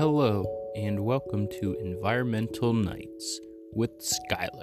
Hello, and welcome to Environmental Nights with Skylar.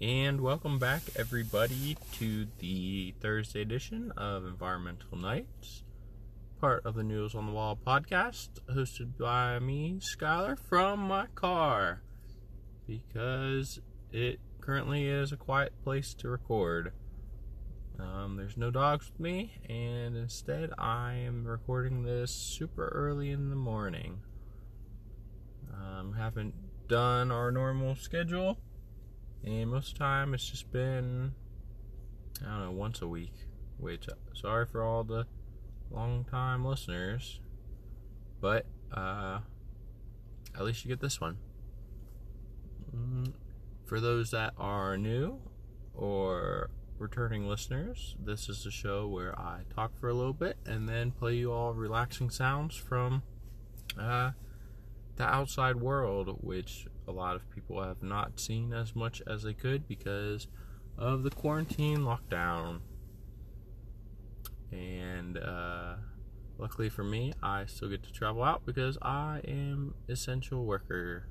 And welcome back, everybody, to the Thursday edition of Environmental Nights, part of the News on the Wall podcast, hosted by me, Skylar, from my car, because it currently is a quiet place to record. Um, there's no dogs with me, and instead, I am recording this super early in the morning. Um, haven't done our normal schedule, and most of the time, it's just been I don't know once a week. Which sorry for all the long time listeners, but uh, at least you get this one. Mm, for those that are new or returning listeners, this is a show where I talk for a little bit and then play you all relaxing sounds from uh, the outside world, which a lot of people have not seen as much as they could because of the quarantine lockdown. And uh, luckily for me, I still get to travel out because I am essential worker.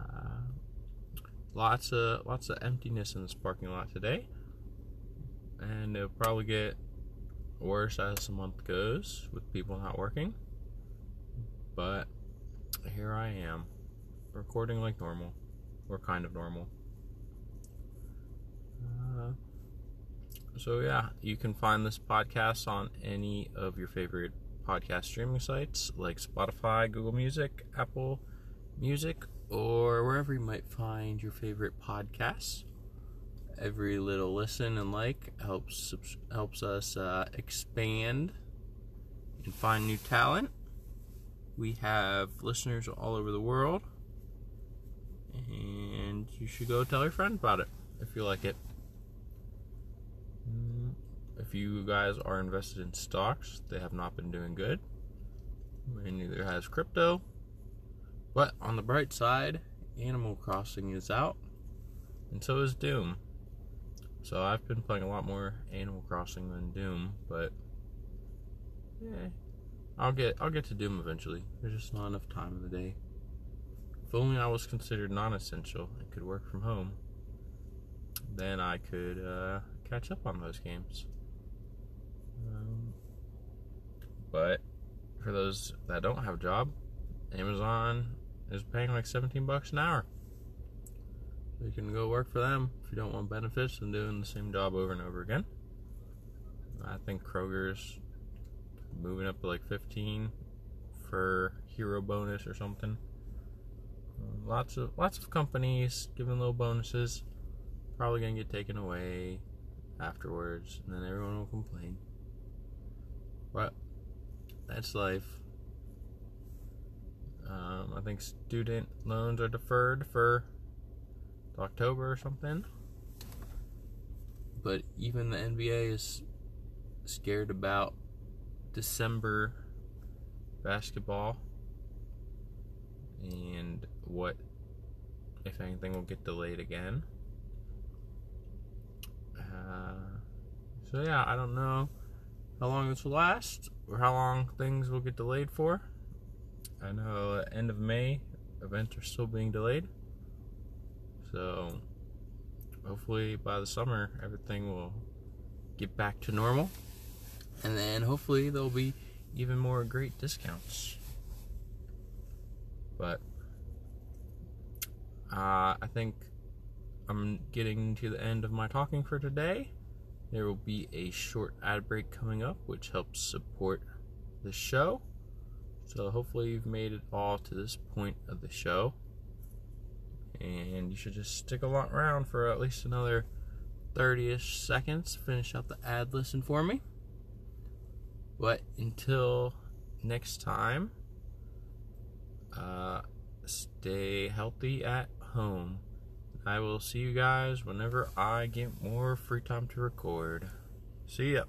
Uh, lots of lots of emptiness in this parking lot today, and it'll probably get worse as the month goes with people not working. But here I am, recording like normal, or kind of normal. Uh, so yeah, you can find this podcast on any of your favorite podcast streaming sites like Spotify, Google Music, Apple Music, or wherever you might find your favorite podcasts. Every little listen and like helps helps us uh, expand and find new talent. We have listeners all over the world, and you should go tell your friend about it if you like it. If you guys are invested in stocks, they have not been doing good. And neither has crypto. But on the bright side, Animal Crossing is out, and so is Doom. So I've been playing a lot more Animal Crossing than Doom, but yeah, I'll get I'll get to Doom eventually. There's just not enough time in the day. If only I was considered non-essential and could work from home, then I could uh, catch up on those games. Um, but for those that don't have a job, Amazon is paying like 17 bucks an hour. So you can go work for them if you don't want benefits and doing the same job over and over again. I think Kroger's moving up to like 15 for hero bonus or something. Lots of lots of companies giving little bonuses. Probably gonna get taken away afterwards, and then everyone will complain. But that's life. Um, I think student loans are deferred for October or something. But even the NBA is scared about December basketball and what, if anything, will get delayed again. Uh, so, yeah, I don't know how long this will last or how long things will get delayed for. I know end of May events are still being delayed. So hopefully by the summer everything will get back to normal. And then hopefully there'll be even more great discounts. But uh, I think I'm getting to the end of my talking for today. There will be a short ad break coming up, which helps support the show. So hopefully you've made it all to this point of the show. And you should just stick around for at least another 30-ish seconds. to Finish out the ad listen for me. But until next time, uh, stay healthy at home. I will see you guys whenever I get more free time to record. See ya.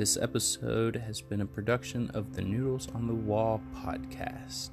This episode has been a production of the Noodles on the Wall podcast.